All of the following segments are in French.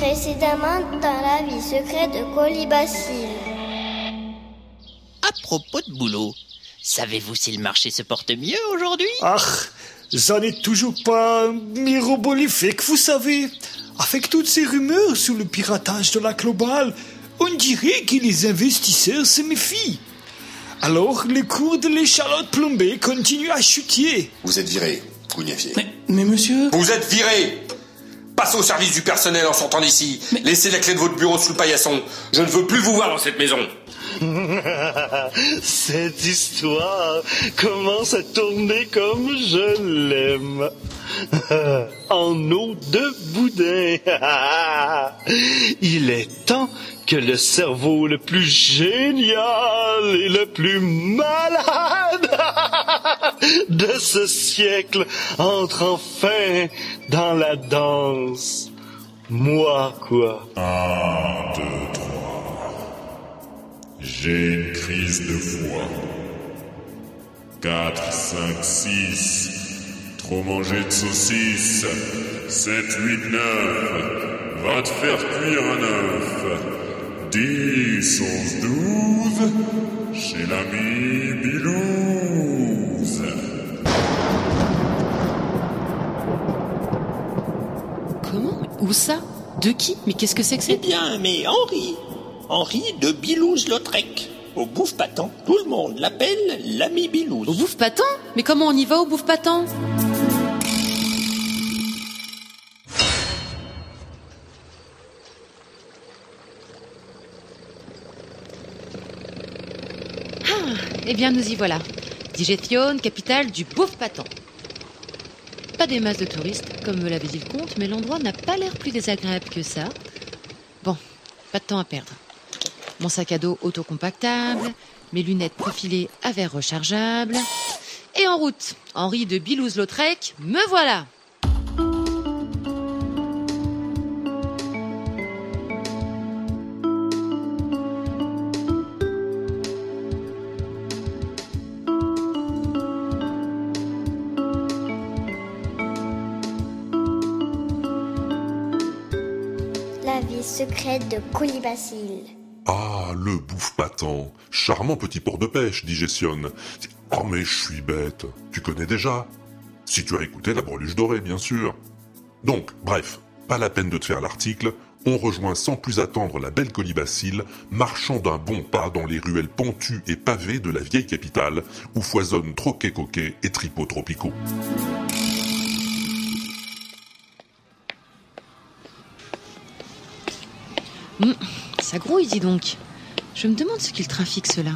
Précédemment dans la vie secrète de Colibacille. À propos de boulot, savez-vous si le marché se porte mieux aujourd'hui? Ah, j'en ai toujours pas que vous savez. Avec toutes ces rumeurs sur le piratage de la globale, on dirait que les investisseurs se méfient. Alors, les cours de l'échalote plombée continuent à chuter. Vous êtes viré, Gougnafier. Mais, mais monsieur... Vous êtes viré Passez au service du personnel en sortant d'ici. Laissez la clé de votre bureau sous le paillasson. Je ne veux plus vous voir dans cette maison. Cette histoire commence à tourner comme je l'aime. en eau de boudin. Il est temps que le cerveau le plus génial et le plus malade de ce siècle entre enfin dans la danse. Moi, quoi. Un, deux, trois. J'ai une crise de foi. Quatre, cinq, six. Trop manger de saucisses. Sept, huit, neuf. Va te faire cuire un œuf. Dix, onze, douze. Chez l'ami Comment Où ça De qui Mais qu'est-ce que c'est que Eh c'est bien, mais Henri. Henri de Bilouz-Lautrec. Au bouffe patent, tout le monde l'appelle l'ami Bilouz. Au bouffe patent Mais comment on y va au bouffe patent Ah, eh bien nous y voilà. Digestion, capitale du patent. Pas des masses de touristes, comme me l'avait dit le comte, mais l'endroit n'a pas l'air plus désagréable que ça. Bon, pas de temps à perdre. Mon sac à dos autocompactable, mes lunettes profilées à verre rechargeable. Et en route, Henri de Bilouz-Lautrec, me voilà Secrète de Colibacille. Ah, le bouffe patent. Charmant petit port de pêche, dit Gestionne. Oh, mais je suis bête. Tu connais déjà? Si tu as écouté la breluche dorée, bien sûr. Donc, bref, pas la peine de te faire l'article. On rejoint sans plus attendre la belle colibacille, marchant d'un bon pas dans les ruelles pentues et pavées de la vieille capitale, où foisonnent troquets coquets et tripots tropicaux. Hum, Ça grouille, dis donc. Je me demande ce qu'ils trafiquent, cela.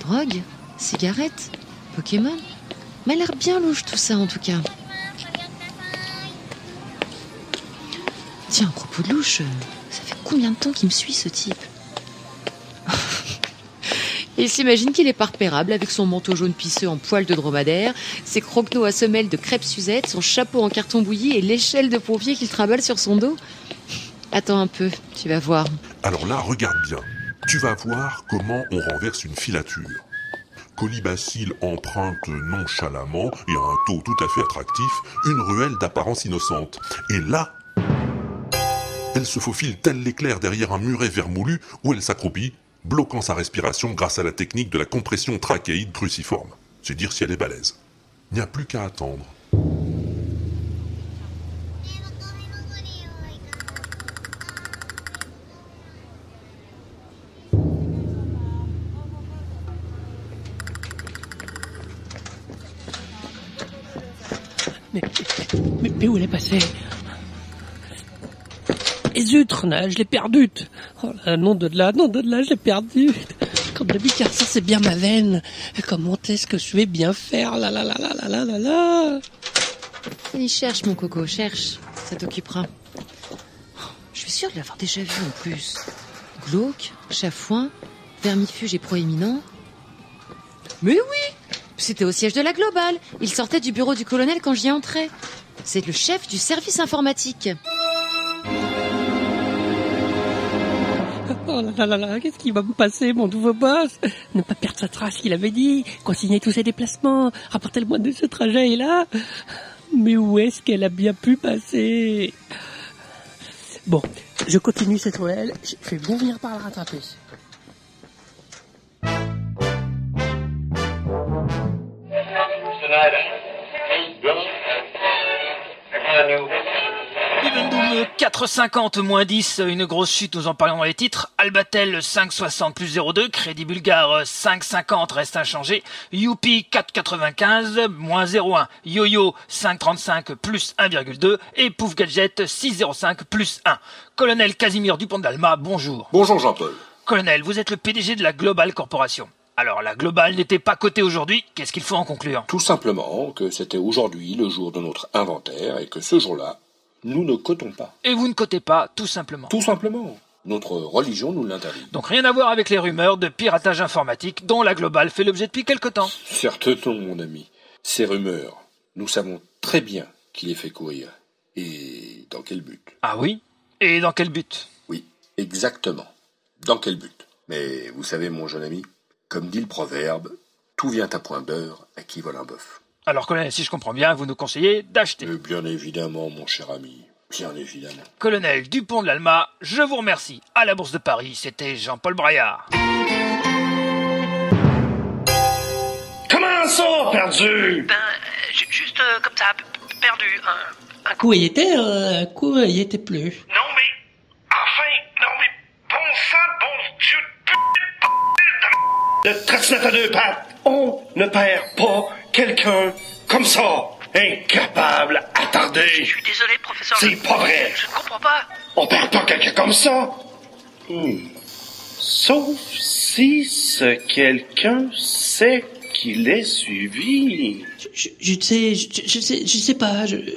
Drogue Cigarettes Pokémon M'a l'air bien louche tout ça, en tout cas. Tiens, à propos de louche, euh, ça fait combien de temps qu'il me suit, ce type? Il s'imagine qu'il est pas repérable avec son manteau jaune pisseux en poil de dromadaire, ses croquenots à semelles de crêpe Suzette, son chapeau en carton bouilli et l'échelle de pompier qu'il trimballe sur son dos. Attends un peu, tu vas voir. Alors là, regarde bien. Tu vas voir comment on renverse une filature. Colibacille emprunte nonchalamment et à un taux tout à fait attractif une ruelle d'apparence innocente. Et là, elle se faufile tel l'éclair derrière un muret vermoulu où elle s'accroupit, bloquant sa respiration grâce à la technique de la compression trachéide cruciforme. C'est dire si elle est balèze. Il n'y a plus qu'à attendre. Où elle est passée Et zut, je l'ai perdue. Oh là, nom de là, nom de là, je l'ai perdue. Comme d'habitude, ça c'est bien ma veine. Comment est-ce que je vais bien faire là là là là là là là Il cherche, mon coco, cherche. Ça t'occupera. Je suis sûre de l'avoir déjà vu en plus. Glauque, chafouin, vermifuge et proéminent. Mais oui C'était au siège de la Globale. Il sortait du bureau du colonel quand j'y entrais. C'est le chef du service informatique. Oh là là là là, qu'est-ce qui va me passer, mon nouveau boss? Ne pas perdre sa trace, il avait dit. Consigner tous ses déplacements. Rapporter le mois de ce trajet, là. Mais où est-ce qu'elle a bien pu passer? Bon, Je continue cette ruelle, je vais bien venir par la rattraper. 4,50 moins 10, une grosse chute, nous en parlons dans les titres. Albatel 5,60 plus 0,2, Crédit Bulgare 5,50 reste inchangé. Youpi 4,95 moins 0,1, Yo-Yo 5,35 plus 1,2 et Pouf Gadget 6,05 plus 1. Colonel Casimir Dupont d'Alma, bonjour. Bonjour Jean-Paul. Colonel, vous êtes le PDG de la Global Corporation. Alors la Global n'était pas cotée aujourd'hui, qu'est-ce qu'il faut en conclure? Tout simplement que c'était aujourd'hui le jour de notre inventaire et que ce jour-là, nous ne cotons pas. Et vous ne cotez pas, tout simplement. Tout simplement. Notre religion nous l'interdit. Donc rien à voir avec les rumeurs de piratage informatique dont la Global fait l'objet depuis quelque temps. Certes non, mon ami. Ces rumeurs, nous savons très bien qui les fait courir. Et dans quel but? Ah oui? Et dans quel but? Oui, exactement. Dans quel but? Mais vous savez, mon jeune ami, comme dit le proverbe, tout vient à point d'heure à qui vole un bœuf. Alors colonel, si je comprends bien, vous nous conseillez d'acheter. Euh, bien évidemment, mon cher ami. Bien évidemment. Colonel Dupont de l'Alma, je vous remercie. À la Bourse de Paris, c'était Jean-Paul Braillard. Comment ça, perdu? Ben, ju- juste euh, comme ça, perdu. Un, un coup il était, euh, un coup il était plus. Non, mais. Enfin, non, mais. Bon sang, bon Dieu de Le trottinette à deux pattes. On ne perd pas quelqu'un comme ça. Incapable, attardé. Je suis désolé, professeur. C'est pas vrai. Je ne comprends pas. On perd pas quelqu'un comme ça. Hmm. Sauf si ce quelqu'un sait qu'il est suivi. Je, je, je sais, je, je sais, je sais pas. Je... Écoutez,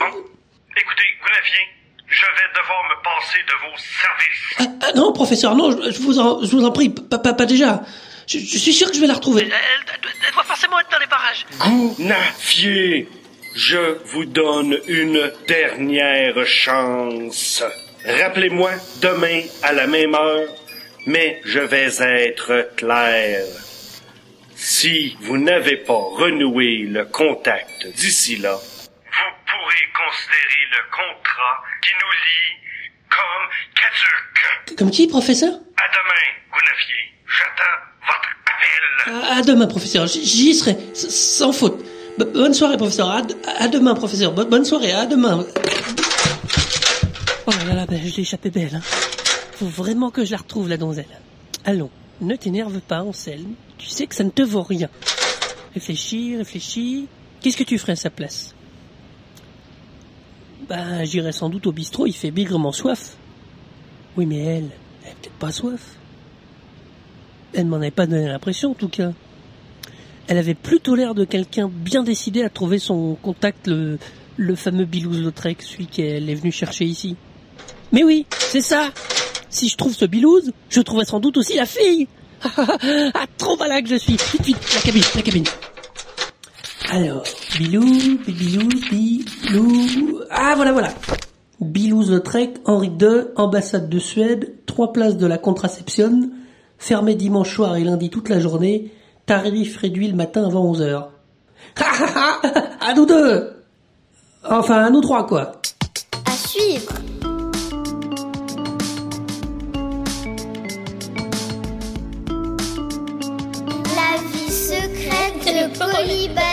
Goulavier, je vais devoir me passer de vos services. Ah, ah, non, professeur, non, je, je vous en, je vous en prie, pas, pas, pas déjà. Je, je suis sûr que je vais la retrouver. Elle, elle doit forcément être dans les parages. Gounafier, je vous donne une dernière chance. Rappelez-moi demain à la même heure, mais je vais être clair. Si vous n'avez pas renoué le contact d'ici là, vous pourrez considérer le contrat qui nous lie comme caduque. Comme qui, professeur? À demain, Gounafier. J'attends. À, demain, professeur. J'y serai, sans faute. Bonne soirée, professeur. À, demain, professeur. Bo- bonne soirée, à demain. Oh là là ben, je l'ai échappé belle. Hein. Faut vraiment que je la retrouve, la donzelle. Allons, ne t'énerve pas, Anselme. Tu sais que ça ne te vaut rien. Réfléchis, réfléchis. Qu'est-ce que tu ferais à sa place? Ben, j'irais sans doute au bistrot, il fait bigrement soif. Oui, mais elle, elle a peut-être pas soif. Elle m'en avait pas donné l'impression, en tout cas. Elle avait plutôt l'air de quelqu'un bien décidé à trouver son contact, le, fameux Bilouz-Lautrec, celui qu'elle est venue chercher ici. Mais oui, c'est ça. Si je trouve ce Bilouz, je trouverai sans doute aussi la fille. Ah, trop malin que je suis. Vite, vite, la cabine, la cabine. Alors, Bilou, Bilou, Bilou... Ah, voilà, voilà. Bilouz-Lautrec, Henri II, ambassade de Suède, trois places de la contraception, fermé dimanche soir et lundi toute la journée, tarif réduit le matin avant 11h. Ha ha À nous deux Enfin, à nous trois, quoi. À suivre La vie secrète de Polyba.